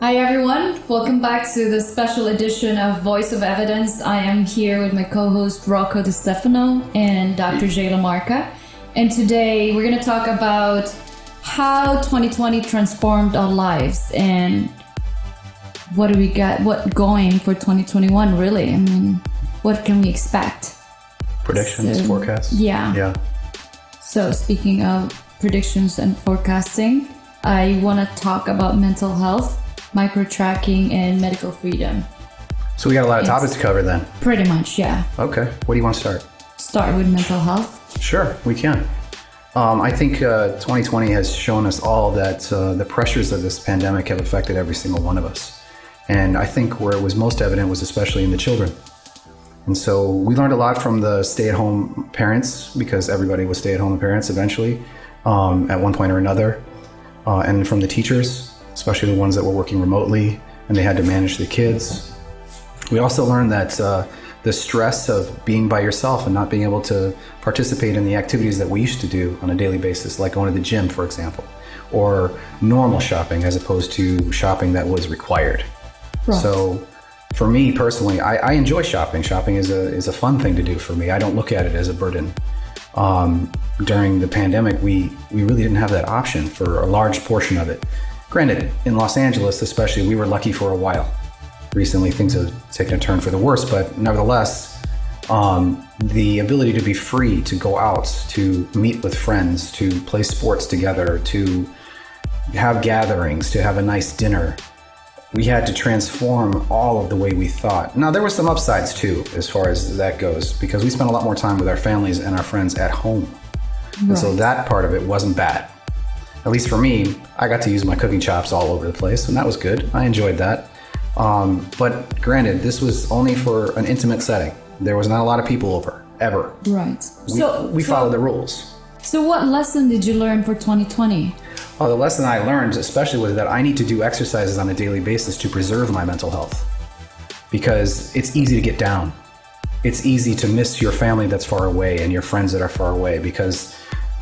Hi, everyone. Welcome back to the special edition of Voice of Evidence. I am here with my co host Rocco Di Stefano and Dr. Jay Lamarco. And today we're going to talk about how 2020 transformed our lives and what do we got, what going for 2021, really? I mean, what can we expect? Predictions, so, forecasts? Yeah. Yeah. So, speaking of predictions and forecasting, I want to talk about mental health, micro tracking, and medical freedom. So, we got a lot of topics to cover then. Pretty much, yeah. Okay. What do you want to start? Start with mental health. Sure, we can. Um, I think uh, 2020 has shown us all that uh, the pressures of this pandemic have affected every single one of us. And I think where it was most evident was especially in the children. And so we learned a lot from the stay at home parents because everybody was stay at home parents eventually um, at one point or another. Uh, and from the teachers, especially the ones that were working remotely and they had to manage the kids. We also learned that uh, the stress of being by yourself and not being able to participate in the activities that we used to do on a daily basis, like going to the gym, for example, or normal shopping as opposed to shopping that was required. Right. So, for me personally, I, I, enjoy shopping. Shopping is a is a fun thing to do for me. I don't look at it as a burden. Um, during the pandemic, we we really didn't have that option for a large portion of it. Granted, in Los Angeles, especially, we were lucky for a while recently things have taken a turn for the worse, but nevertheless, um, the ability to be free to go out, to meet with friends, to play sports together, to have gatherings, to have a nice dinner. We had to transform all of the way we thought. Now, there were some upsides too, as far as that goes, because we spent a lot more time with our families and our friends at home. Right. And so that part of it wasn't bad. At least for me, I got to use my cooking chops all over the place, and that was good. I enjoyed that. Um, but granted, this was only for an intimate setting. There was not a lot of people over, ever. Right. We, so we so, followed the rules. So, what lesson did you learn for 2020? Well, the lesson I learned, especially, was that I need to do exercises on a daily basis to preserve my mental health. Because it's easy to get down. It's easy to miss your family that's far away and your friends that are far away because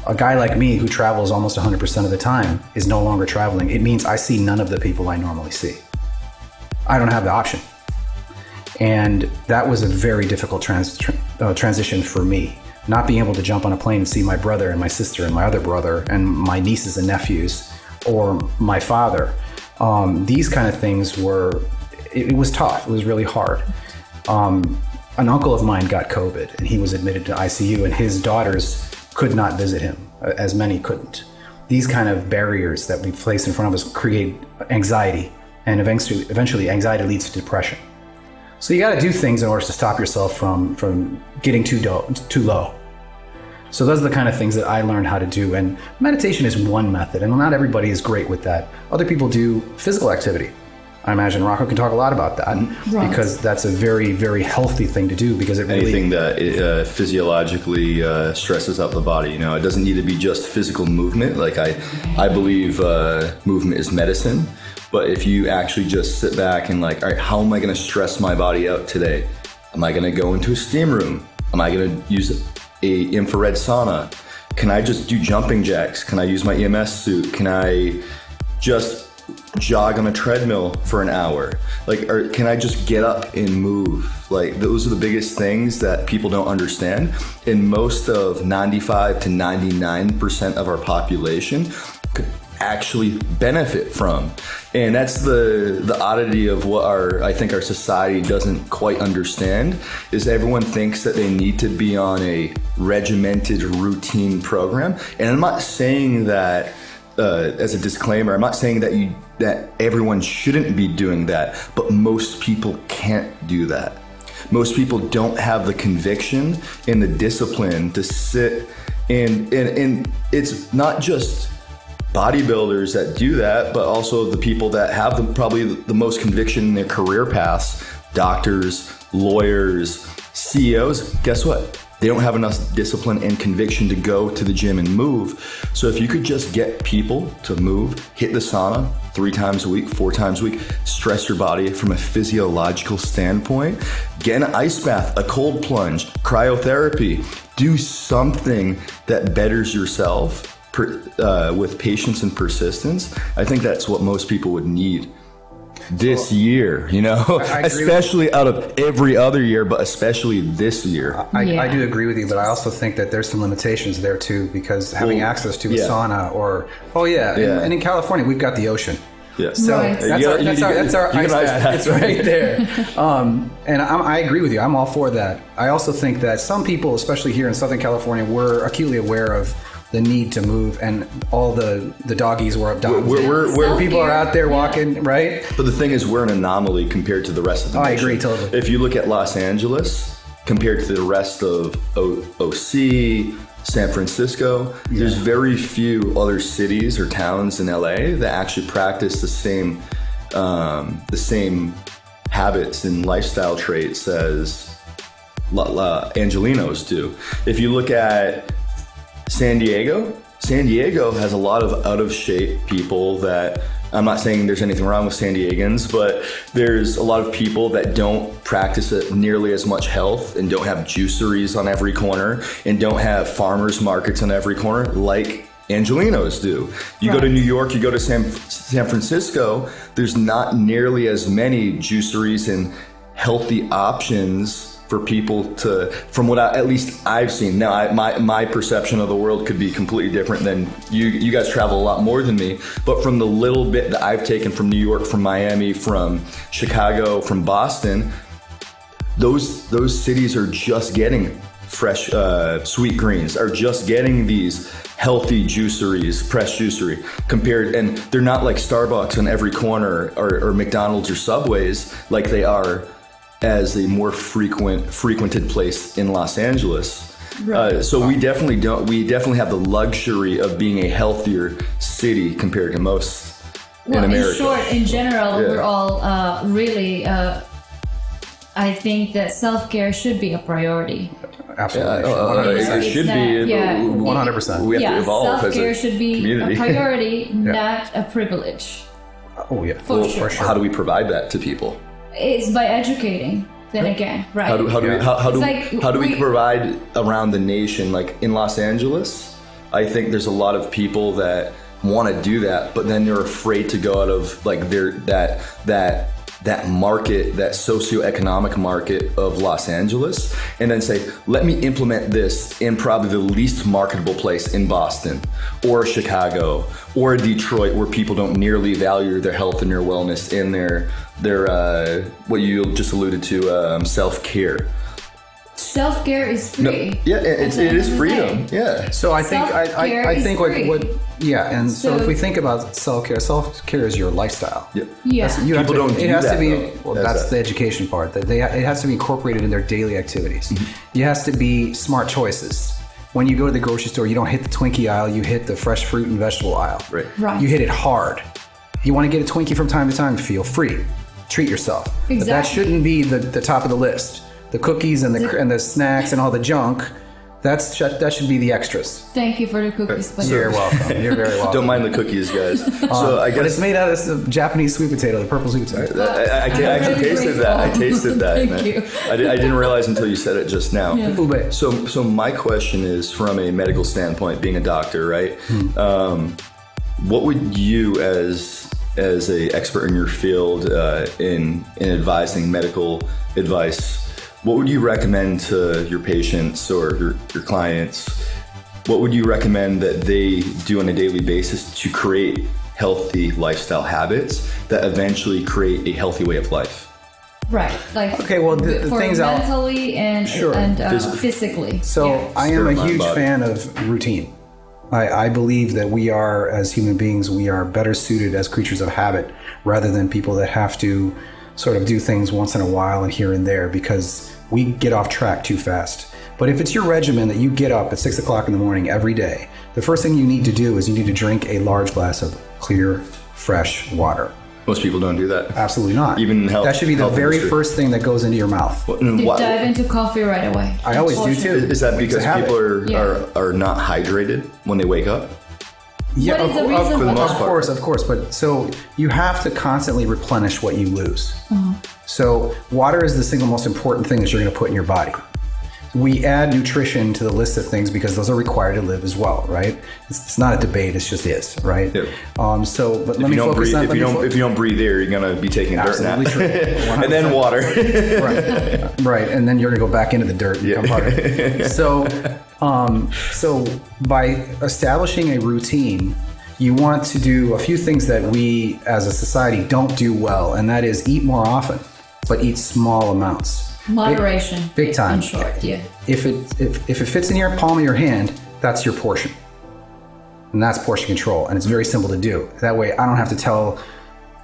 a guy like me who travels almost 100% of the time is no longer traveling. It means I see none of the people I normally see. I don't have the option. And that was a very difficult trans- uh, transition for me. Not being able to jump on a plane and see my brother and my sister and my other brother and my nieces and nephews or my father. Um, these kind of things were, it, it, was tough. It was really hard. Um, an uncle of mine got COVID and he was admitted to ICU, and his daughters could not visit him, uh, as many couldn't. These kind of barriers that we place in front of us create anxiety and eventually, eventually anxiety leads to depression. So you got to do things in order to stop yourself from from getting too do- too low. So those are the kind of things that I learned how to do. And meditation is one method, and not everybody is great with that. Other people do physical activity. I imagine Rocco can talk a lot about that right. because that's a very, very healthy thing to do. Because it really anything that uh, physiologically uh, stresses out the body. You know, it doesn't need to be just physical movement. Like I, I believe uh, movement is medicine. But if you actually just sit back and like, all right, how am I going to stress my body out today? Am I going to go into a steam room? Am I going to use a infrared sauna? Can I just do jumping jacks? Can I use my EMS suit? Can I just jog on a treadmill for an hour? Like, or can I just get up and move? Like, those are the biggest things that people don't understand. And most of 95 to 99% of our population could actually benefit from. And that's the the oddity of what our I think our society doesn't quite understand is everyone thinks that they need to be on a regimented routine program. And I'm not saying that uh, as a disclaimer, I'm not saying that you that everyone shouldn't be doing that, but most people can't do that. Most people don't have the conviction and the discipline to sit and and, and it's not just bodybuilders that do that, but also the people that have the, probably the most conviction in their career paths doctors, lawyers, CEOs. Guess what? They don't have enough discipline and conviction to go to the gym and move. So if you could just get people to move, hit the sauna three times a week, four times a week, stress your body from a physiological standpoint, get an ice bath, a cold plunge, cryotherapy, do something that betters yourself per, uh, with patience and persistence, I think that's what most people would need. This year, you know, I agree with especially out of every other year, but especially this year. I, Yeah. I do agree with you, but I also think that there's some limitations there too, because having Well, access to a yeah. sauna or oh yeah, Yeah. And, and in California we've got the ocean. Yeah. So Right. that's, You our, that's, you- our, that's our ice ice bath. bath. It's right there. Um, and I'm, I agree with you. I'm all for that. I also think that some people, especially here in Southern California, were acutely aware of the need to move, and all the the doggies were up down. We're- we're- we're- where people are out there Yeah. walking, right? But the thing is, we're an anomaly compared to the rest of the Oh, I agree, totally. If you look at Los Angeles compared to the rest of o- OC, San Francisco, there's very few other cities or towns in LA that actually practice the same um, the same habits and lifestyle traits as La, La Angelenos do. If you look at San Diego, San Diego has a lot of out of shape people that I'm not saying there's anything wrong with San Diegans, but there's a lot of people that don't practice it nearly as much health and don't have juiceries on every corner and don't have farmers markets on every corner like Angelenos do. You go to New York, you go to San, San Francisco, there's not nearly as many juiceries and healthy options for people to from what I, at least I've seen. Now, I, my my perception of the world could be completely different than you. You guys travel a lot more than me, but from the little bit that I've taken from New York, from Miami, from Chicago, from Boston, those those cities are just getting fresh uh, Sweetgreens are just getting these healthy juiceries press juicery compared and they're not like starbucks on every corner or, or mcdonald's or subways like they are as a more frequent frequented place in los angeles uh, so we definitely don't we definitely have the luxury of being a healthier city compared to most Well, in America. in, short, in general, Yeah. we're all uh, really. Uh, I think that self care should be a priority. Absolutely. Uh, uh, it should be yeah. One hundred percent. we have yeah, to evolve self care should be community. a priority, not a privilege. Oh yeah, For sure. for sure. how do we provide that to people It's by educating. Then again, right? How do, how do we how, how do, like how do we we- provide around the nation like in Los Angeles? I think there's a lot of people that want to do that, but then they're afraid to go out of like their that that that market, that socioeconomic market of Los Angeles, and then say, let me implement this in probably the least marketable place in Boston or Chicago or Detroit, where people don't nearly value their health and their wellness and their their uh, what you just alluded to um, self care. Self care is free. Yeah, it, it's, it end is of the freedom. day. Yeah. So I think I, I, I is think what, free. what yeah, and so, So- if we think about self care, self care is your lifestyle. Yeah. Yeah. That's- you People to- don't it do has that, to be though. well. That's That's that. the education part. That they it has to be incorporated in their daily activities. Mm-hmm. It has to be smart choices. When you go to the grocery store, you don't hit the Twinkie aisle. You hit the fresh fruit and vegetable aisle. Right. Right. You hit it hard. You want to get a Twinkie from time to time? To feel free. Treat yourself. Exactly. But that shouldn't be the, the top of the list. The cookies and the The- and the snacks and all the junk. That's that should be the extras. Thank you for the cookies, but You're welcome. You're very welcome. Don't mind the cookies, guys. so I But it's made out of this Japanese sweet potato, the purple sweet potato. I, I, I, I'm actually really tasted that. I tasted that. Thank and I- you. I, did, I didn't realize until you said it just now. Ube. So, so my question is, from a medical standpoint, being a doctor, right? Hmm. Um, what would you, as as a expert in your field, uh, in in advising medical advice, what would you recommend to your patients or your, your clients? What would you recommend that they do on a daily basis to create healthy lifestyle habits that eventually create a healthy way of life? right, like Okay, well, the- the for things I'll- mentally and Sure. and uh, Phys- physically. So yeah. I am a huge body. fan of routine. I, I believe that we are, as human beings, we are better suited as creatures of habit rather than people that have to sort of do things once in a while and here and there because we get off track too fast. But if it's your regimen that you get up at six o'clock in the morning every day, the first thing you need to do is you need to drink a large glass of clear, fresh water. Most people don't do that. Absolutely not. Even in health- that should be the very industry. first thing that goes into your mouth. And You why- dive into coffee right away. I always do too. Is that because people are, Yeah. are are not hydrated when they wake up? Yeah, What is of, the of- reason of for that? course, of course. But so you have to constantly replenish what you lose. Uh-huh. So water is the single most important thing that you're going to put in your body. We add nutrition to the list of things because those are required to live as well, right? It's, it's not a debate; it's just is, right? Yep. Um, so, but let If me focus breathe, on. if you don't, fo- if you don't breathe air, you're gonna be taking a dirt nap, and then water. right, right, and then you're gonna go back into the dirt and become part of it. So, um, so by establishing a routine, you want to do a few things that we as a society don't do well, and that is eat more often, but eat small amounts. Moderation. Big, big time. In short, yeah. If it if, if it fits in your palm of your hand, that's your portion. And that's portion control. And it's very simple to do. That way I don't have to tell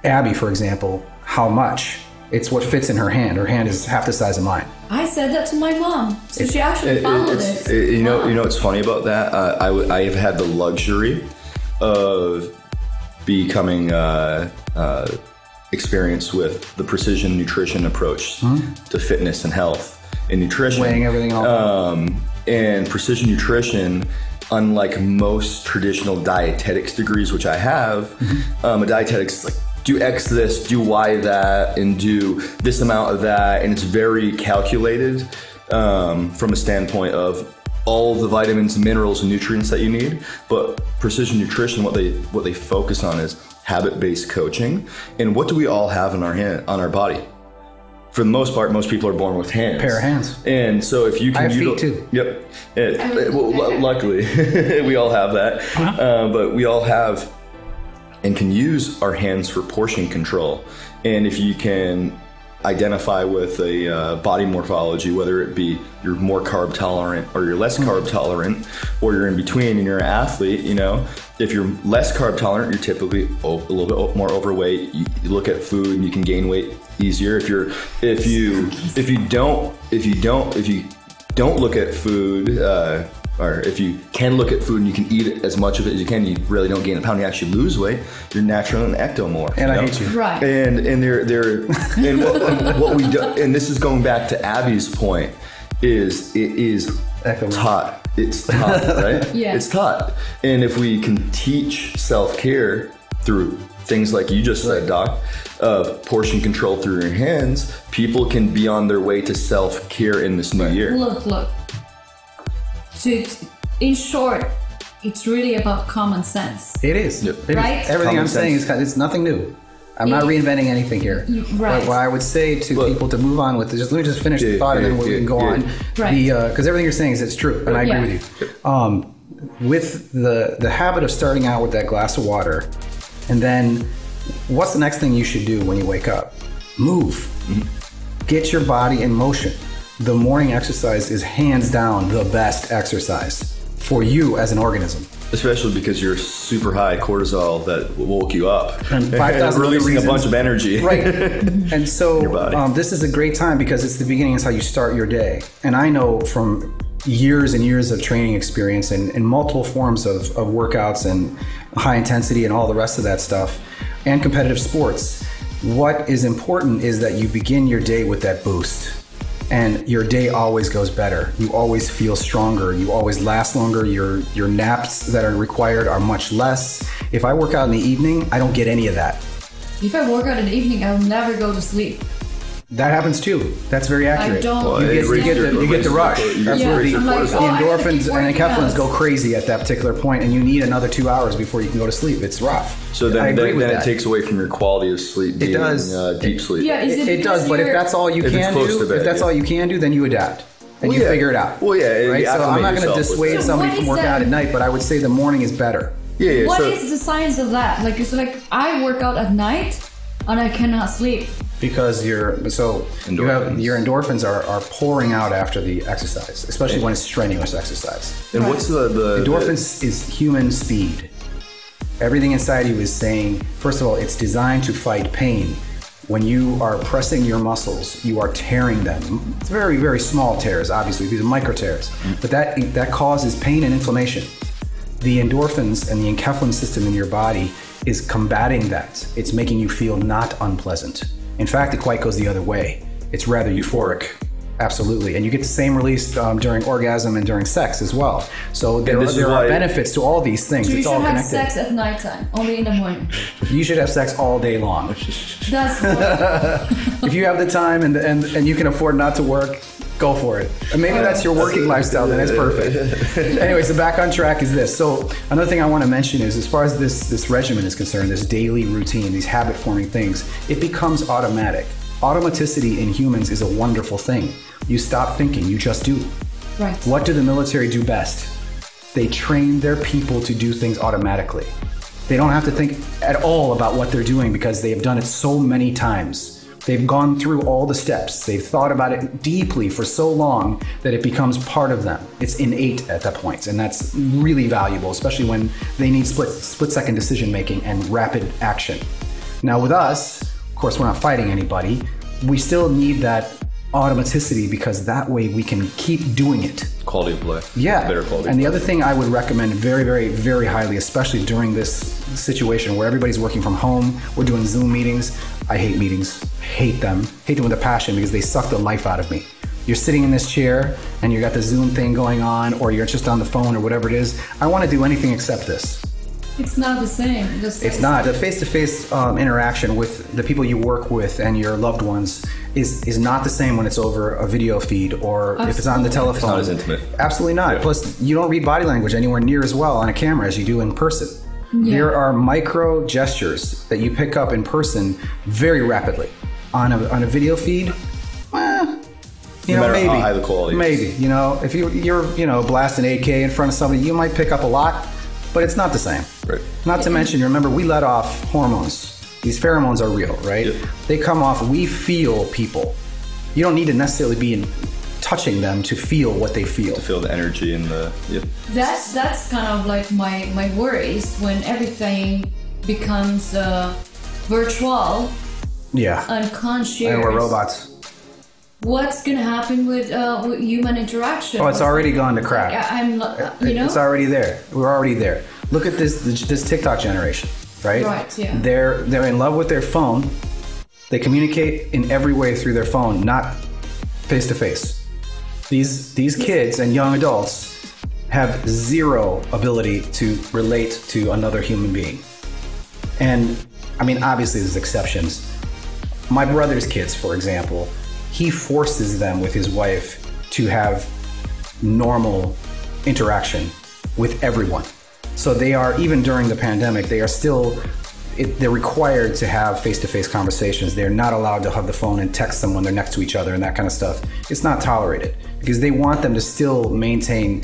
Aby, for example, how much. It's what fits in her hand. Her hand is half the size of mine. I said that to my mom, so she actually It- it- followed it's- it. it- you know, Wow. you know what's funny about that? Uh, I, w- I have had the luxury of becoming uh, uh, experienced with the precision nutrition approach to fitness and health and nutrition. Weighing everything all Um, and precision nutrition, unlike most traditional dietetics degrees, which I have, um, a dietetics is like do X this, do Y that, and do this amount of that, and it's very calculated um, from a standpoint of all the vitamins, minerals, and nutrients that you need. But precision nutrition, what they what they focus on is habit-based coaching, and what do we all have in our hand on our body? For the most part, most people are born with hands. Pair of hands. And so if you can I have feet, too. Yep. It- well, luckily, we all have that. Uh, but we all have and can use our hands for portion control. And if you can identify with a uh, body morphology, whether it be you're more carb tolerant or you're less carb tolerant, or you're in between and you're an athlete, you know, if you're less carb tolerant, you're typically a little bit more overweight. You, you look at food and you can gain weight easier. If you're, if you, if you don't, if you don't, if you don't look at food, uh, or if you can look at food and you can eat as much of it as you can, you really don't gain a pound. You actually lose weight. You're natural and ectomorph. And I know? hate you. Right. And and they're they're and what, and what we do, and this is going back to Aby's point is it is Ectomorph. taught. It's taught, right? Yeah. It's taught. And if we can teach self care through things like you just said, Doc, of portion control through your hands, people can be on their way to self care in this new year. Look, look. To, in short, it's really about common sense. It is. Yep. It is. Right? Everything Common I'm saying is it's nothing new. I'm not reinventing anything here. right. But what I would say to Look. people to move on with, just let me just finish the Yeah, thought, and yeah, then we yeah, can go yeah. on. Right. The because everything you're saying is it's true, and I agree Yeah. with you. Um, with the the habit of starting out with that glass of water, and then what's the next thing you should do when you wake up? Move. Get your body in motion. The morning exercise is hands down the best exercise for you as an organism. Especially because you're super high cortisol that woke you up. And 5,000 other releasing a bunch of energy. right and so um, this is a great time because it's the beginning is how you start your day and i know from years and years of training experience and, and multiple forms of, of workouts and high intensity and all the rest of that stuff and competitive sports what is important is that you begin your day with that boost and your day always goes better. You always feel stronger. You always last longer. Your your naps that are required are much less. If i work out in the evening i don't get any of that. If I work out in the evening, I'll never go to sleep. That happens too. That's very accurate. don't- Well, you, get, you, get the, you get the rush. your- you get- Yeah, Absolutely. I'm like, the oh, I endorphins and working enkephalins go crazy at that particular point, and you need another two hours before you can go to sleep. It's rough. So I then, agree then, with then that. it takes away from your quality of sleep. being, does. Uh, deep sleep. Yeah, is It, it, it does, but if that's all you If can close do, to bed, if that's yeah. all you can do, then you adapt and Well, you yeah. figure it out. Well, yeah, right. So I'm not going to dissuade. So somebody from working that- out at night, but I would say the morning is better. Yeah, yeah. What so, is the science of that? Like, it's like I work out at night and I cannot sleep. Because your so you have your endorphins are, are pouring out after the exercise, especially when it's strenuous exercise. and what's the, the Endorphins is human speed. Everything inside you is saying, first of all, it's designed to fight pain. When you are pressing your muscles, you are tearing them. It's very, very small tears, obviously. These are micro tears. But that, that causes pain and inflammation. The endorphins and the enkephalin system in your body is combating that. It's making you feel not unpleasant. In fact, it quite goes the other way. It's rather euphoric. Absolutely. And you get the same release um, during orgasm and during sex as well. So there, this is there are benefits to all these things. So you it's should all have connected. sex at nighttime, only in the morning. You should have sex all day long. That's if you have the time and, and, and you can afford not to work, go for it. And maybe that's your working lifestyle, then it's perfect. Anyways, the back on track is this. So another thing I want to mention is, as far as this this regimen is concerned, this daily routine, these habit forming things, it becomes automatic. Automaticity in humans is a wonderful thing. You stop thinking, you just do. Right. What do the military do best? They train their people to do things automatically. They don't have to think at all about what they're doing because they have done it so many times. They've gone through all the steps. They've thought about it deeply for so long that it becomes part of them. It's innate at that point, and that's really valuable, especially when they need split split second decision making and rapid action. Now, with us, of course, we're not fighting anybody. We still need that automaticity because that way we can keep doing it. Quality of life. Yeah. Better quality. And the other thing I would recommend very, very, very highly, especially during this situation where everybody's working from home, we're doing Zoom meetings. I hate meetings, hate them, hate them with a passion because they suck the life out of me. You're sitting in this chair and you got the Zoom thing going on, or you're just on the phone or whatever it is. I want to do anything except this. It's not the same. Just It's not. The face-to-face um, interaction with the people you work with and your loved ones is is not the same when it's over a video feed or if it's on the telephone. It's not as intimate. Absolutely not. Plus, you don't read body language anywhere near as well on a camera as you do in person. There are micro gestures that you pick up in person very rapidly. On a, on a video feed, eh, you No know, matter maybe, how high the quality is. maybe, you know, if you, you're, you know, blasting AK in front of somebody, you might pick up a lot, but it's not the same. Right. Not to mention, remember, we let off hormones. These pheromones are real, right? Yep. They come off, we feel people. You don't need to necessarily be in, touching them to feel what they feel. To feel the energy and the. Yeah. That's that's kind of like my my worries when everything becomes uh, virtual, Yeah. unconscious. and we're robots. What's gonna happen with uh, with human interaction? Oh, it's already gone to crap. I, I'm, uh, you know, It's already there. We're already there. Look at this this TikTok generation, right? Right, yeah. They're they're in love with their phone. They communicate in every way through their phone, not face to face. These these kids and young adults have zero ability to relate to another human being. And I mean, obviously, there's exceptions. My brother's kids, for example, he forces them with his wife to have normal interaction with everyone. So they are, even during the pandemic, they are still, it, they're required to have face to face conversations. They're not allowed to have the phone and text them when they're next to each other and that kind of stuff. It's not tolerated because they want them to still maintain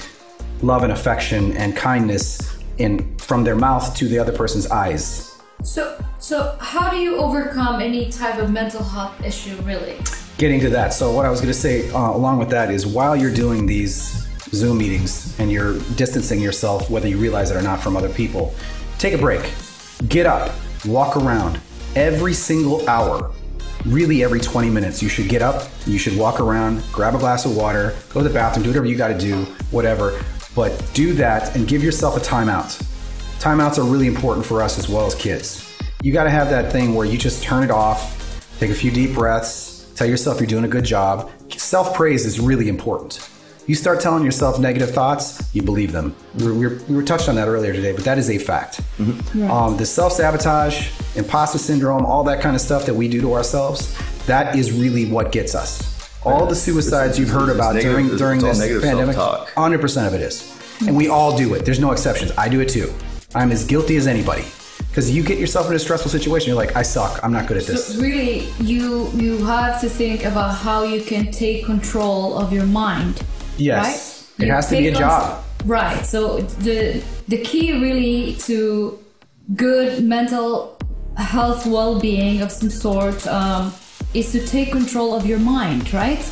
love and affection and kindness in from their mouth to the other person's eyes. So, so how do you overcome any type of mental health issue, really? getting to that. So what I was going to say uh, along with that is while you're doing these Zoom meetings and you're distancing yourself, whether you realize it or not, from other people, take a break. Get up, walk around. Every single hour, really every 20 minutes, you should get up, you should walk around, grab a glass of water, go to the bathroom, do whatever you got to do, whatever. But do that and give yourself a timeout. Timeouts are really important for us as well as kids. You got to have that thing where you just turn it off, take a few deep breaths, tell yourself you're doing a good job. Self praise is really important. You start telling yourself negative thoughts, you believe them. We were, we were, touched on that earlier today, but that is a fact. Um, the self sabotage, imposter syndrome, all that kind of stuff that we do to ourselves, that is really what gets us. All the suicides you've heard it's about negative- during during this pandemic, self-talk. 100% of it is. And we all do it. There's no exceptions. I do it too. I'm as guilty as anybody. Because you get yourself in a stressful situation, you're like, I suck. I'm not good at this. So really, you you have to think about how you can take control of your mind. Yes. Right? It has to be a job. Right. So the the key really to good mental health well-being of some sort um, is to take control of your mind, right?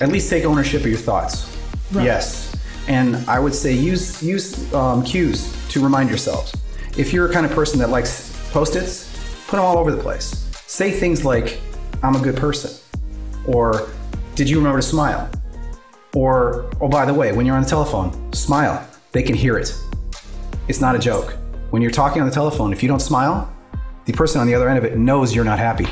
At least take ownership of your thoughts. Right. Yes. And I would say use use um, cues to remind yourselves. If you're a kind of person that likes post-its, put them all over the place. Say things like, "I'm a good person," or "Did you remember to smile?" Or, "Oh, by the way, when you're on the telephone, smile. They can hear it. It's not a joke. When you're talking on the telephone, if you don't smile, the person on the other end of it knows you're not happy."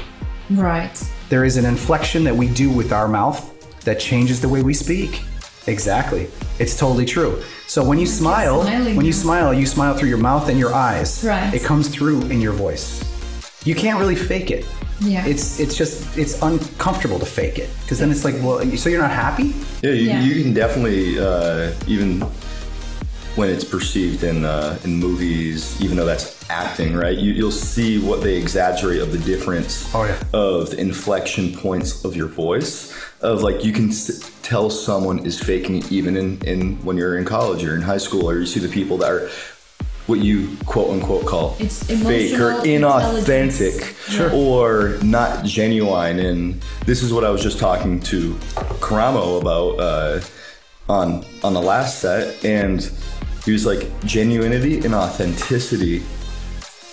Right. There is an inflection that we do with our mouth that changes the way we speak. Exactly. It's totally true. So when you smile, when you smile, you smile through your mouth and your eyes. Right. It comes through in your voice. You can't really fake it. Yeah. It's it's just it's uncomfortable to fake it because then it's like, well, so you're not happy? Yeah, you, Yeah. you can definitely uh, even when it's perceived in uh, in movies, even though that's acting, right? You, you'll see what they exaggerate of the difference Oh, yeah. of the inflection points of your voice. Of like you can s- tell someone is faking it even in, in when you're in college or in high school, or you see the people that are what you quote unquote call It's fake or inauthentic intelligence. or not genuine. And this is what I was just talking to Karamo about uh, on on the last set, and he was like genuinity and authenticity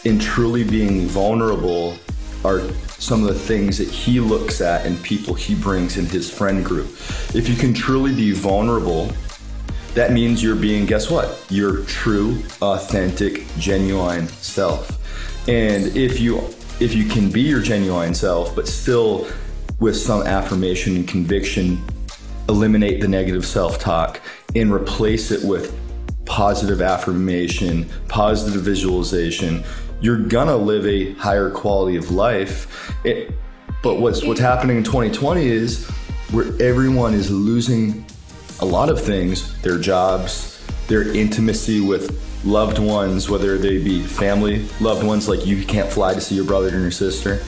in truly being vulnerable are some of the things that he looks at and people he brings in his friend group. If you can truly be vulnerable, that means you're being, guess what? Your true, authentic, genuine self. And if you if you can be your genuine self, but still with some affirmation and conviction, eliminate the negative self-talk and replace it with positive affirmation, positive visualization, you're gonna live a higher quality of life. It, but what's what's happening in 2020 is where everyone is losing a lot of things their jobs, their intimacy with loved ones, whether they be family, loved ones, like you can't fly to see your brother and your sister.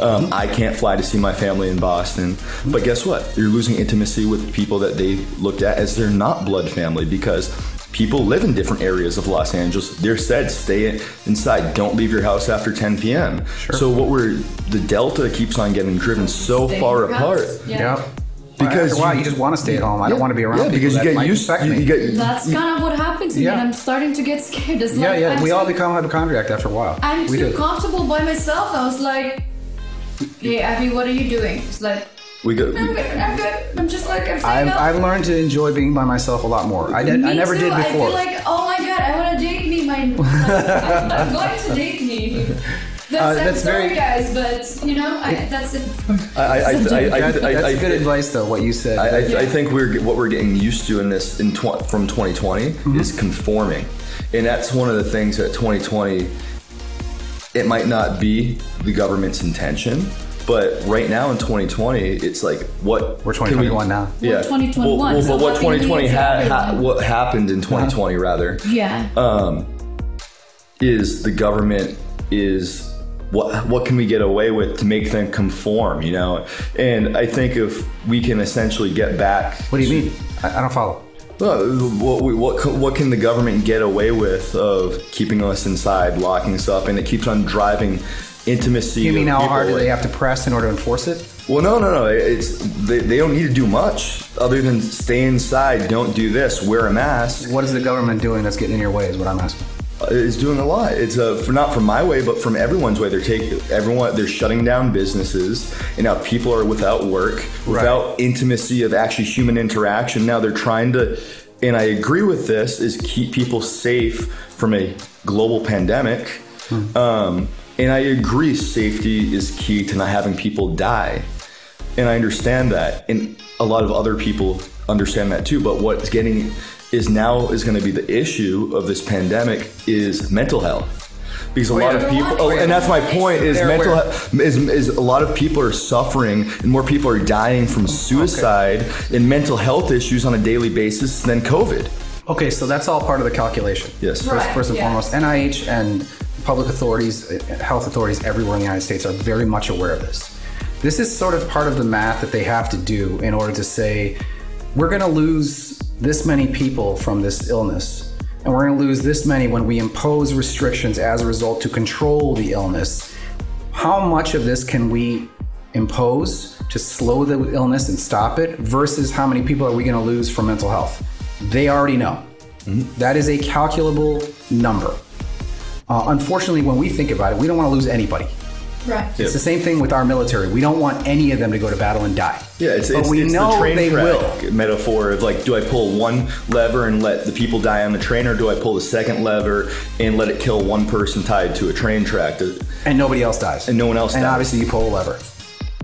Um, I can't fly to see my family in Boston. But guess what? You're losing intimacy with people that they looked at as their not blood family because people live in different areas of Los Angeles. They're said stay inside, don't leave your house after 10 p.m. So what we're the delta keeps on getting driven so Stay far in your house. apart. Yeah. Because Because after a while, you- you just want to stay at home. I don't want to be around Yeah, people because you that get might used. infect You, me. you get That's kind of what happened to me, Yeah. and I'm starting to get scared. It's yeah, like, yeah. I'm We all become hypochondriac after a while. I'm we too do. comfortable by myself. I was like, "Hey, Aby, what are you doing?" It's like, we go. "I'm good. I'm good. I'm just like I'm staying I've. I've learned to enjoy being by myself a lot more. I did. I never too. did I before. feel like, oh my god, I want to date me. My, I'm, I'm going to date me. That's, Uh, that's that's sorry, very- guys, but you know, I, that's it. I, I, I, I, I, that's good advice, though. What you said. I, I, Yeah. I think we're what we're getting used to in this in tw- from 2020 Mm-hmm. is conforming, and that's one of the things that 2020. It might not be the government's intention, but right now in 2020, it's like what We're can we- 2021 now. We're Yeah, 2021, Well, well, so but what what can we 2020 do to ha- ha- what happened in 2020 rather Yeah. um, is the government is what what can we get away with to make them conform you know and i think if we can essentially get back what do you mean? I, I don't follow. well, what, what, what can the government get away with of keeping us inside, locking us up, and it keeps on driving intimacy. You mean how hard do they have to press in order to enforce it? Well, no, no, no. It's they, they don't need to do much other than stay inside, don't do this, wear a mask. What is the government doing that's getting in your way? Is what I'm asking. Is doing a lot. It's uh, for not from my way, but from everyone's way. They're taking everyone. They're shutting down businesses, and now people are without work, without intimacy of actually human interaction. Now they're trying to, and I agree with this, is keep people safe from a global pandemic. Um, and I agree, safety is key to not having people die. And I understand that. And a lot of other people understand that too. But what's getting is now is going to be the issue of this pandemic is mental health. Because a lot of people, oh, and that's my point is They're mental health is, is a lot of people are suffering and more people are dying from suicide and mental health issues on a daily basis than COVID. Okay, so that's all part of the calculation. Yes. First, Right, first and yeah. foremost, NIH and public authorities, uh, health authorities everywhere in the United States are very much aware of this. This is sort of part of the math that they have to do in order to say, we're going to lose this many people from this illness, and we're going to lose this many when we impose restrictions as a result to control the illness. How much of this can we impose to slow the illness and stop it versus how many people are we going to lose from mental health? They already know. That is a calculable number. Uh, unfortunately, when we think about it, we don't want to lose anybody. Right. It's the same thing with our military. We don't want any of them to go to battle and die. Yeah, it's, but it's, we it's know the train they track will. metaphor of like, do I pull one lever and let the people die on the train, or do I pull the second lever and let it kill one person tied to a train track? To, And nobody else dies. And no one else And dies. obviously, you pull a lever.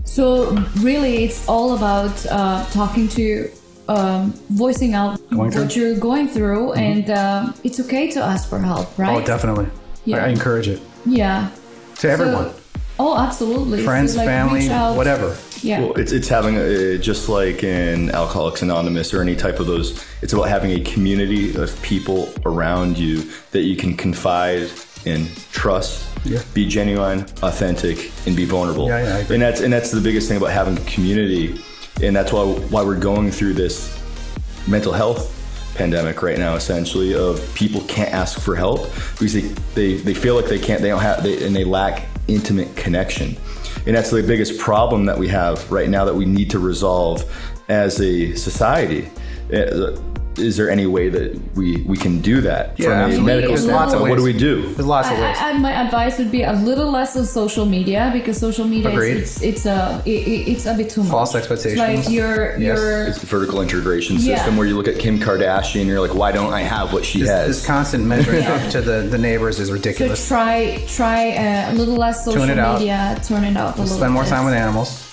So really, it's all about uh, talking to, um, voicing out Going what you're going through, and um it's okay to ask for help, right? Oh, definitely. Yeah. I, I encourage it Yeah. to everyone. Oh, absolutely. friends, So, like, family, whatever. Yeah. Well, it's it's having a, just like in Alcoholics Anonymous or any type of those. It's about having a community of people around you that you can confide in, trust, Yeah. be genuine, authentic, and be vulnerable. Yeah, yeah, I and that's and that's the biggest thing about having community, and that's why why we're going through this mental health pandemic right now essentially of people can't ask for help because they, they, they feel like they can't they don't have they, and they lack intimate connection. And that's the biggest problem that we have right now that we need to resolve as a society. Uh, is there any way that we we can do that Yeah, from a medical There's standpoint lots of what do we do There's lots of ways. I, I- my advice would be a little less of social media because social media Agreed. is it's, it's a it, it- it's a bit too much. False expectations. It's like you're Yes. you're it's a vertical integration Yeah. system where you look at Kim Kardashian and you're like why don't I have what she this, has this constant measuring up to the, the neighbors is ridiculous. so ridiculous. try try uh, a little less social Tune it out. media, turn it out a little. Spend more bit. time with animals.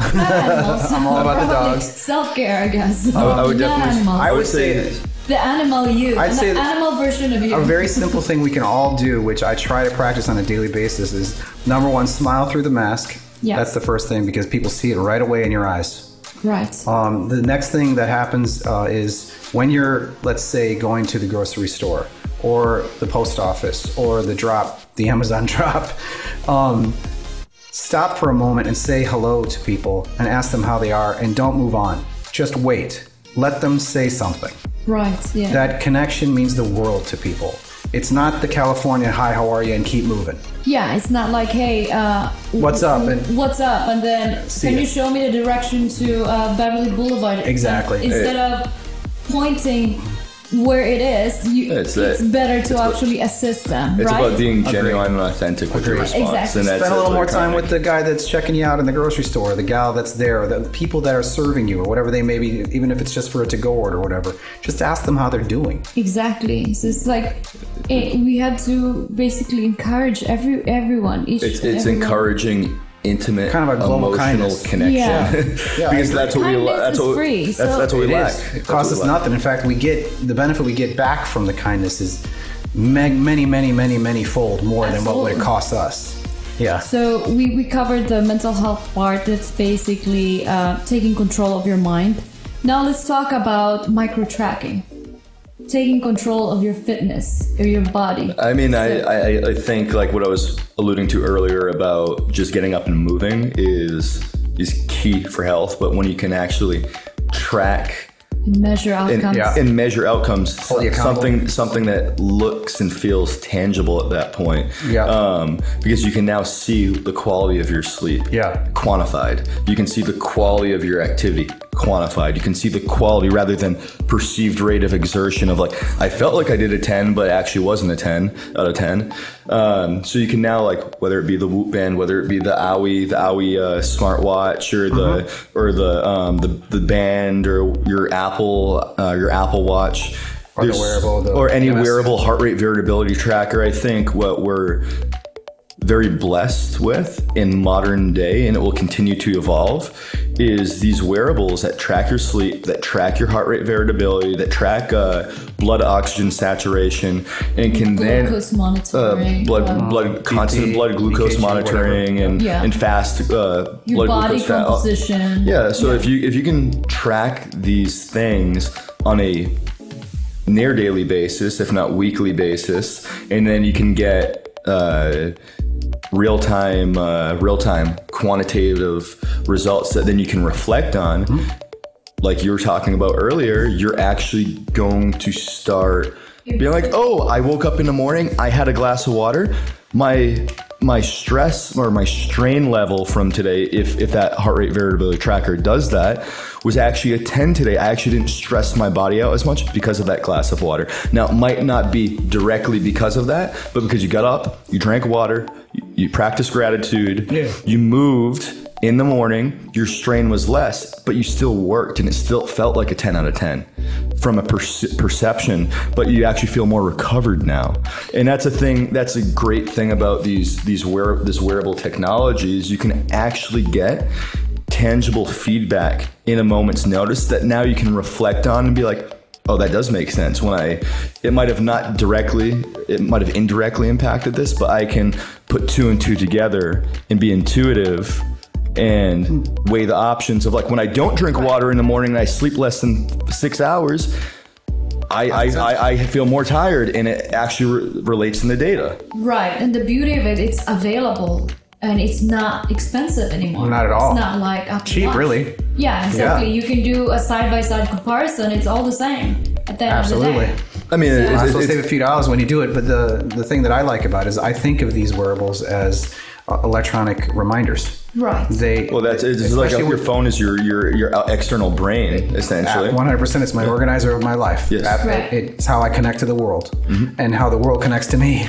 Animals. I'm all about the dogs. Self care, I guess. I would- I would definitely- animals. I would say say the animal you. I'd say that- animal version of you. a very simple thing we can all do, which I try to practice on a daily basis, is number one, smile through the mask. Yeah. That's the first thing because people see it right away in your eyes. right. Um, the next thing that happens uh, is when you're, let's say, going to the grocery store or the post office or the drop, the Amazon drop. Um, stop for a moment and say hello to people and ask them how they are and don't move on. Just wait. Let them say something. right. Yeah. That connection means the world to people. It's not the California hi, how are you, and keep moving. Yeah, it's not like, hey, uh, What's up? And what's up? And then can it. you show me the direction to uh, Beverly Boulevard? Exactly. And instead of pointing where it is, you, It's it's, that- better to it's what- actually assist them, it's right? about being genuine and authentic with your response Exactly. and spend a little more time with the guy that's checking you out in the grocery store, the gal that's there, the people that are serving you, or whatever they may be, even if it's just for a to-go order or whatever. Just ask them how they're doing. Exactly. So it's like eh, we had to basically encourage every everyone. Each It's, it's everyone. encouraging intimate, Kind of a global emotional kindness. connection. Yeah. Yeah, because that's what we Kindness that's is what free, that's, so- that's what we It lack. is. It costs us lack. nothing. In fact, we get the benefit we get back from the kindness is ma- many, many, many, many fold more than what would it cost us. Yeah. So we, we covered the mental health part. That's basically uh, taking control of your mind. Now let's talk about micro tracking. Taking control of your fitness or your body. I mean, I, So- I, I think like what I was alluding to earlier about just getting up and moving is is key for health. But when you can actually track measure outcomes. yeah. and measure outcomes, Hold you accountable. something something that looks and feels tangible at that point. Yeah. Um, because you can now see the quality of your sleep. Yeah. Quantified. You can see the quality of your activity quantified. You can see the quality rather than perceived rate of exertion of like I felt like I did a ten, but actually wasn't a ten out of ten. Um, so you can now like whether it be the Whoop band, whether it be the Owie, the Owie uh, smartwatch, or the or the um, the the band, or your Apple uh, your Apple Watch. Or wearable, or any wearable heart rate variability tracker. I think what we're very blessed with in modern day, and it will continue to evolve, is these wearables that track your sleep, that track your heart rate variability, that track uh, blood oxygen saturation, and can then Glucose uh, monitoring. blood um, blood constant BP, blood glucose EKG, monitoring and Yeah. and fast uh, your blood body glucose fa- composition. yeah, so if you if you can track these things on a near daily basis, if not weekly basis, and then you can get uh, real time uh, real time quantitative results that then you can reflect on. Like you were talking about earlier, you're actually going to start being like, "Oh, I woke up in the morning, I had a glass of water, my." My stress or my strain level from today, if, if that heart rate variability tracker does that, was actually a 10 today. I actually didn't stress my body out as much because of that glass of water. Now, it might not be directly because of that, but because you got up, you drank water, you, you practiced gratitude, Yeah. you moved in the morning, your strain was less, but you still worked and it still felt like a 10 out of 10 from a perce- perception, but you actually feel more recovered now. And that's a thing, that's a great thing about these, these wear, this wearable technologies. You can actually get tangible feedback in a moment's notice that now you can reflect on and be like, oh, that does make sense. When I, it might have not directly, it might have indirectly impacted this, but I can put two and two together and be intuitive and weigh the options of like when I don't drink water in the morning and I sleep less than six hours. I, I, I, I feel more tired and it actually re- relates in the data. Right, and the beauty of it, it's available and it's not expensive anymore. Not at all. It's not like up Cheap, lunch. really. Yeah, exactly. Yeah. You can do a side by side comparison. It's all the same at the end Absolutely. of the day. I mean, So- it's, Might as well it's- save a few dollars when you do it. But the the thing that I like about it is I think of these wearables as electronic reminders. Right. They well, that's it's like especially your phone is your your your external brain essentially. One hundred percent. It's my organizer of my life. Yes. That- Right. It's how I connect to the world, and how the world connects to me.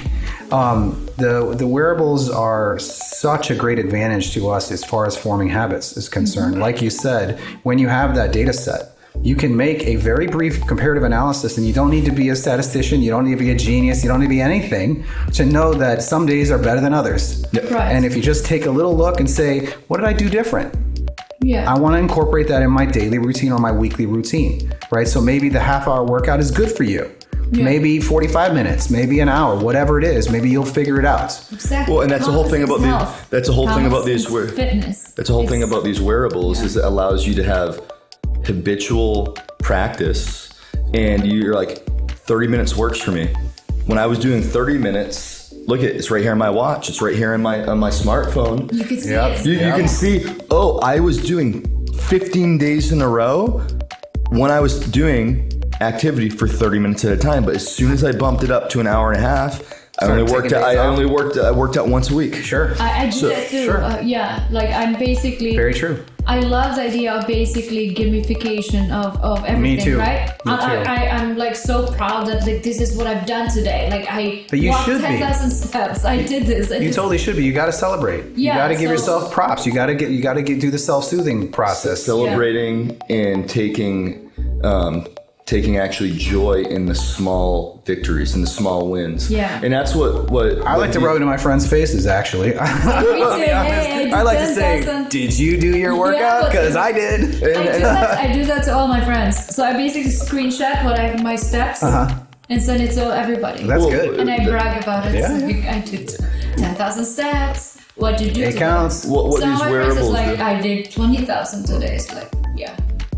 Um, the the wearables are such a great advantage to us as far as forming habits is concerned. Like you said, when you have that data set. You can make a very brief comparative analysis, and you don't need to be a statistician. You don't need to be a genius. You don't need to be anything to know that some days are better than others. Right. And if you just take a little look and say, "What did I do different?" yeah. I want to incorporate that in my daily routine or my weekly routine, right? So maybe the half hour workout is good for you. Maybe 45 minutes, maybe an hour, whatever it is. Maybe you'll figure it out. exactly. Well, and that's the whole thing about is the- that's the whole thing about these is fitness. That's the whole thing about these wearables is it allows you to have habitual practice and you're like 30 minutes works for me. When I was doing 30 minutes, look at it's right here on my watch. It's right here on my on my smartphone. You can see Yep. it. You, you can see, oh, I was doing 15 days in a row when I was doing activity for 30 minutes at a time. But as soon as I bumped it up to an hour and a half, I Started only worked. Out, I only worked. I worked out once a week. Sure. I, I do So- that too. sure. Uh, yeah, like I'm basically. Very true. I love the idea of basically gamification of, of everything, too. right? Me I, too. I, I, I'm like so proud that like this is what I've done today. Like I But you walked should be. 10,000 steps. I did this. I You just- totally should be. You got to celebrate. Yeah, you got to give so- yourself props. You got to get. You got to get do the self soothing process. celebrating and taking um, taking actually joy in the small victories and the small wins. Yeah. and that's what what I like to rub into my friends' faces. Actually, Me too. I'll be honest. Hey, I I like to say, 10,000. "Did you do your workout? but- Because I did." I do, that, I do that to all my friends. So I basically screenshot what I my steps and send it to everybody. Uh-huh. That's Well, good. and I brag about it. Yeah. Like, I did 10,000 steps. What did you do? It today? counts. What, what Some these of my friends is like, do. I did 20,000 today. It's like, yeah.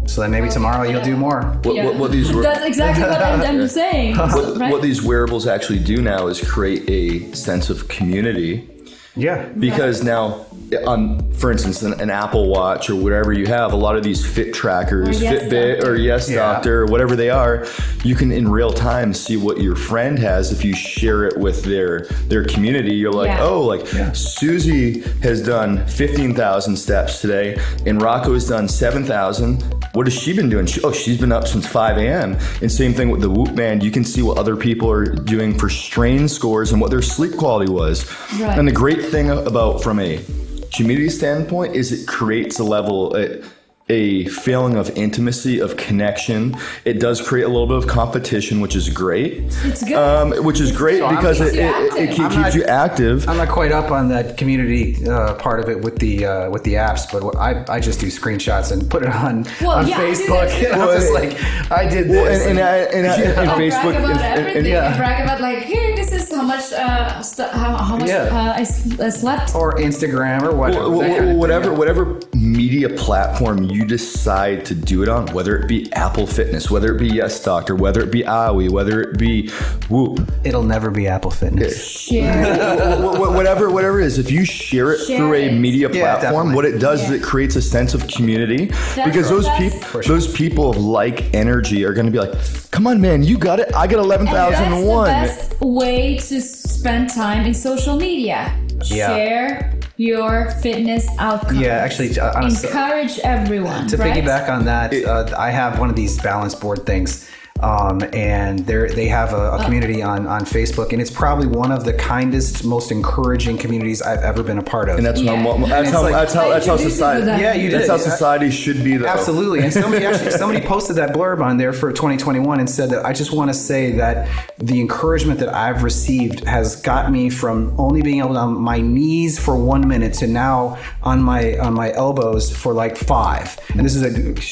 So then maybe tomorrow you'll do more. What, yeah. what, what these wear- That's exactly what I'm, I'm saying. what, right? what these wearables actually do now is create a sense of community Yeah. because now on for instance an, an apple watch or whatever you have a lot of these fit trackers Or Yes fitbit Doctor. or yes Yeah. doctor or whatever they are you can in real time see what your friend has if you share it with their their community you're like Yeah. oh like susie has done 15000 steps today and rocco has done 7000 what has she been doing she, oh she's been up since 5 a.m and same thing with the whoop band you can see what other people are doing for strain scores and what their sleep quality was Right. and the great thing about from a community standpoint is it creates a level a, a feeling of intimacy of connection it does create a little bit of competition which is great It's good. um, which is great I'm- because it, Keeps you it, it, active. keeps I'm not- you active I'm not quite up on that community uh, part of it with the uh, with the apps, but I, I just do screenshots and put it on Well, on yeah, Facebook. that too. And I'm just like, I did well, this. and, and, I, and, I, and I Facebook and- and- and- I brag about like, here, this is how much, uh, st- how, how much Yeah. uh, I, s- I slept. or Instagram or whatever. Wh- that wh- kind of thing. whatever whatever media platform you decide to do it on, whether it be Apple Fitness, whether it be Yes Doctor, whether it be Aoi, whether it be Whoop, It'll never be Apple Fitness. Share. wh- wh- whatever whatever it is, if you share it Share through a it. media Yeah, platform, definitely. what it does Yeah. is it creates a sense of community because those best- people sure. those people of like energy are going to be like, "Come on, man, you got it. I got eleven And that's the one. best way to spend time in social media. Yeah. Share your fitness outcomes. Yeah, actually, uh, encourage everyone. to right? piggyback on that, uh, I have one of these balance board things. Um, and they they have a, a community on, on Facebook, and it's probably one of the kindest, most encouraging communities I've ever been a part of. And that's Yeah. how that's how like- that's how that's how introduced you to society that. Yeah, you that's how society should be though. Absolutely. And somebody actually somebody posted that blurb on there for 2021 and said that I just want to say that the encouragement that I've received has got me from only being able to on my knees for one minute to now on my on my elbows for like five. And this is a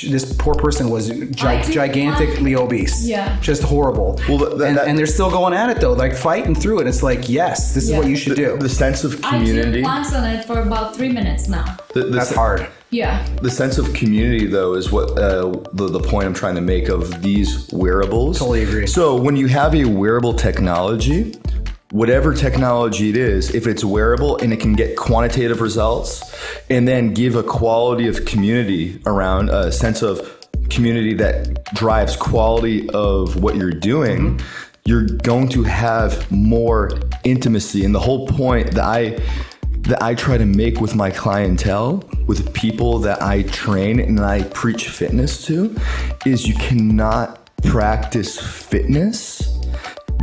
this poor person was gi- gigantically obese. Years. Yeah. Just horrible. Well, th- that- and, that- and they're still going at it though, like fighting through it. It's like, yes, this is what you should do. The sense of community. I do community. plans on it for about three minutes now. the, the That's se- hard. Yeah. The sense of community, though, is what uh, the, the point I'm trying to make of these wearables. Totally agree. So, when you have a wearable technology, whatever technology it is, if it's wearable and it can get quantitative results and then give a quality of community around a sense of community that drives quality of what you're doing, you're going to have more intimacy. And the whole point that I that I try to make with my clientele, with people that I train and I preach fitness to, is you cannot practice fitness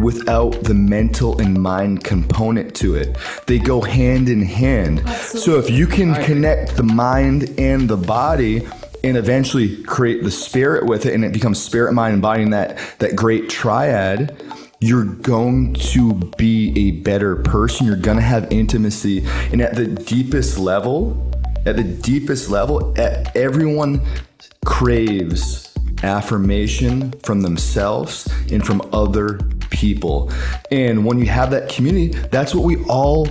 without the mental and mind component to it. They go hand in hand. So if you can connect the mind and the body and eventually create the spirit with it and it becomes spirit, mind, and body that, that great triad, you're going to be a better person. You're going to have intimacy. And at the deepest level, at the deepest level, everyone craves affirmation from themselves and from other people. And when you have that community, that's what we all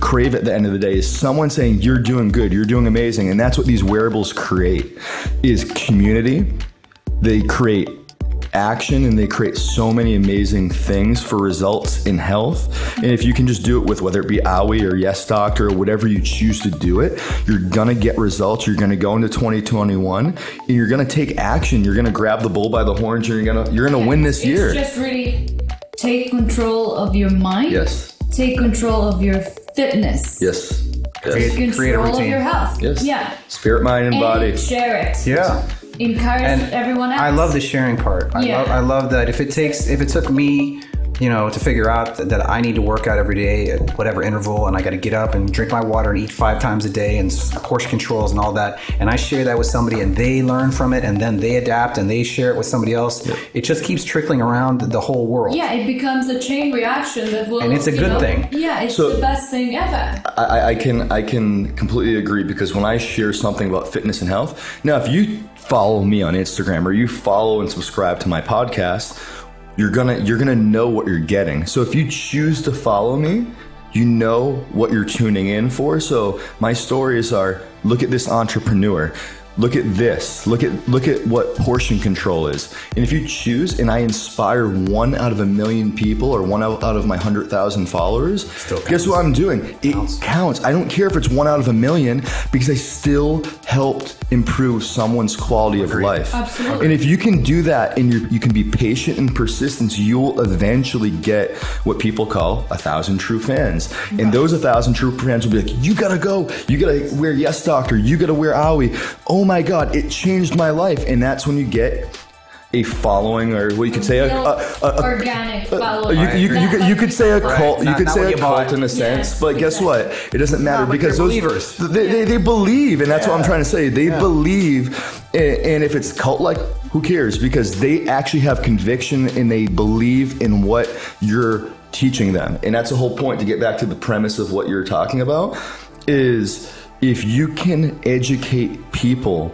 crave at the end of the day is someone saying you're doing good, you're doing amazing. And that's what these wearables create is community. They create action and they create so many amazing things for results in health. And if you can just do it with whether it be Owie or Yes Doctor or whatever you choose to do it, you're gonna get results. You're gonna go into 2021 and you're gonna take action. You're gonna grab the bull by the horns. You're gonna you're gonna win this year. Just really take control of your mind. yes. Take control of your fitness. Yes. Create- Yes. create a of routine. your health. Yes. Yeah. Spirit, mind, and And body. share it. Yeah. Encourage And everyone else. I love the sharing part. I, Yeah. love, I love that if it takes, if it took me, you know, to figure out that, that I need to work out every day at whatever interval and I got to get up and drink my water and eat five times a day and s- portion controls and all that. And I share that with somebody and they learn from it and then they adapt and they share it with somebody else. It just keeps trickling around the whole world. Yeah, it becomes a chain reaction that will. And it's a good know- thing. Yeah, it's So- the best thing ever. I, I can I can completely agree because when I share something about fitness and health, now if you follow me on Instagram or you follow and subscribe to my podcast, you're gonna you're gonna know what you're getting. So if you choose to follow me, you know what you're tuning in for. So my stories are look at this entrepreneur. Look at this. Look at look at what portion control is. And if you choose and I inspire one out of a million people or one out out of my 100,000 followers, guess what I'm doing? It counts. I don't care if it's one out of a million because I still helped improve someone's quality of life. Absolutely. And if you can do that and you you can be patient and persistent, you'll eventually get what people call a thousand true fans. And those a thousand true fans will be like, you gotta go, you gotta wear Yes Doctor, you gotta wear Owie. Oh my God, it changed my life. And that's when you get a following, or what you could say, a, a, a, a organic following. you, you, you, could, you could say a Right. cult. You could not say what a you bought. cult in a sense, Yes, but guess what? It doesn't matter but because they're those believers. They, they, they believe, and that's what I'm trying to say. They believe, and, and if it's cult like, who cares? Because they actually have conviction and they believe in what you're teaching them, and that's the whole point. To get back to the premise of what you're talking about, is if you can educate people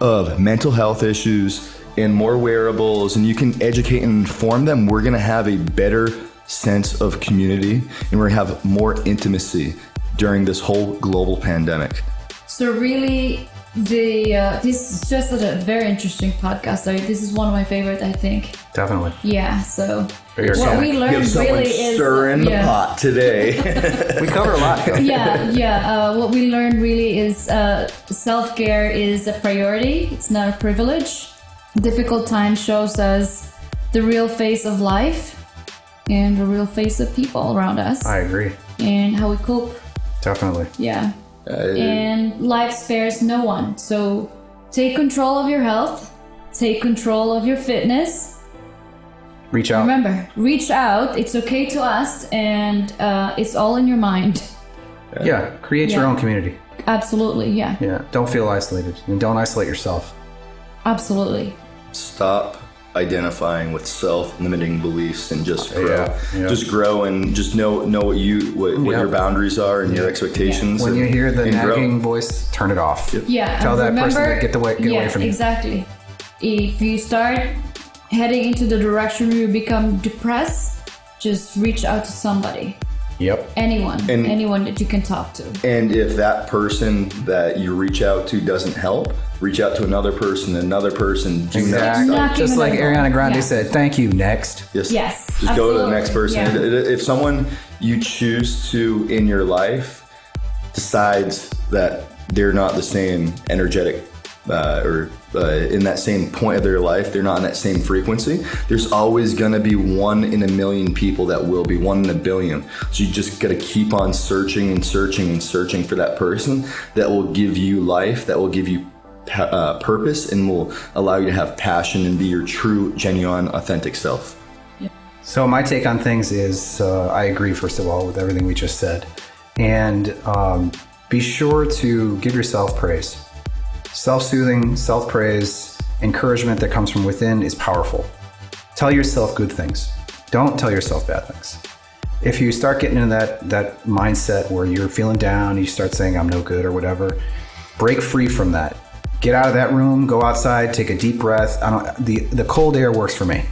of mental health issues and more wearables, and you can educate and inform them, we're going to have a better sense of community and we're going to have more intimacy during this whole global pandemic. So really, the uh, this is just a very interesting podcast. I, this is one of my favorite, I think. Definitely. Yeah. So what organic. we You learned have someone really is stirring the pot today. We cover a lot. though. yeah, yeah. Uh, what we learned really is uh, self care is a priority. It's not a privilege. Difficult times shows us the real face of life and the real face of people around us I agree. and how we cope. Definitely. Yeah. and life spares no one. So take control of your health. Take control of your fitness. Reach out. Remember, reach out. It's okay to ask, and uh, it's all in your mind. Yeah. Create your own community. Absolutely, yeah. Yeah. Don't feel isolated and don't isolate yourself. Absolutely. Stop identifying with self-limiting beliefs and just grow. Yeah, yeah. Just grow and just know know what you what, what Yeah. your boundaries are and your expectations. When and- you hear the and grow. nagging voice, turn it off. Yeah. Tell and that person to get the way- get yeah, away from you. Exactly. If you start heading into the direction where you become depressed, just reach out to somebody. Yep. Anyone. And- anyone that you can talk to. And if that person that you reach out to doesn't help, reach out to another person, another person. Do Exactly. not Just like the. Ariana Grande Yeah. said, thank you, next. Yes. Yes, Just go to the next person. absolutely. If- If someone you choose to in your life decides that they're not the same energetic uh, or uh, in that same point of their life, they're not in that same frequency. There's always going to be one in a million people that will be one in a billion. So you just got to keep on searching and searching and searching for that person that will give you life, that will give you pa- uh, purpose, and will allow you to have passion and be your true, genuine, authentic self. So my take on things is uh, I agree first of all with everything we just said, and um, be sure to give yourself praise. Self-soothing, self-praise, encouragement that comes from within is powerful. Tell yourself good things. Don't tell yourself bad things. If you start getting in that that mindset where you're feeling down, you start saying I'm no good or whatever, break free from that. Get out of that room, go outside, take a deep breath. I don't the the cold air works for me.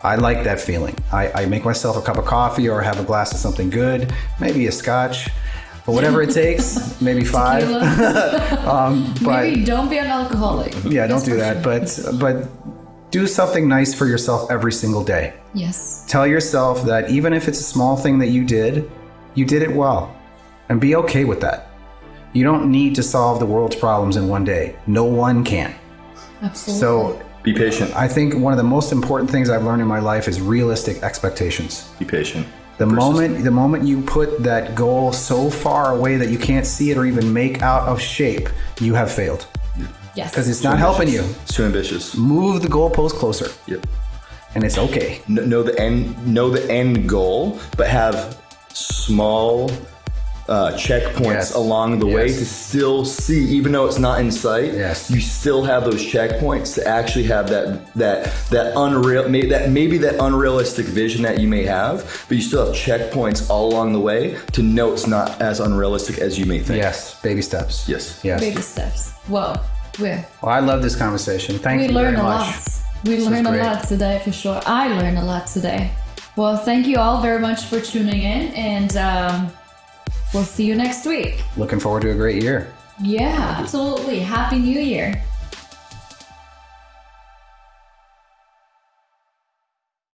I like that feeling. I, I make myself a cup of coffee or have a glass of something good, maybe a scotch, but whatever it takes, maybe five. Um, tequila. But Maybe don't be an alcoholic. yeah, don't That's do that. sure. But but do something nice for yourself every single day. yes. Tell yourself that even if it's a small thing that you did, you did it well, and be okay with that. You don't need to solve the world's problems in one day. No one can. Absolutely. So Be patient. I think one of the most important things I've learned in my life is realistic expectations. Be patient. The moment the moment you put that goal so far away that you can't see it or even make out of shape, you have failed yes. because it's not helping you. It's too ambitious. Move the goalpost closer, Yep. and it's okay. Know the end. Know the end goal, but have small uh, checkpoints Yes. along the way to still see, even though it's not in sight. Yes. You still have those checkpoints to actually have that that that unreal, may, that maybe that unrealistic vision that you may have, but you still have checkpoints all along the way to know it's not as unrealistic as you may think. Yes, baby steps. Yes. Yes. Baby steps. Well, we Well, I love this conversation. Thank we you learned very a much. lot. We was learned a lot today for sure. I learned a lot today. Well, thank you all very much for tuning in, and um, we'll see you next week. Looking forward to a great year. Yeah, absolutely. Happy New Year.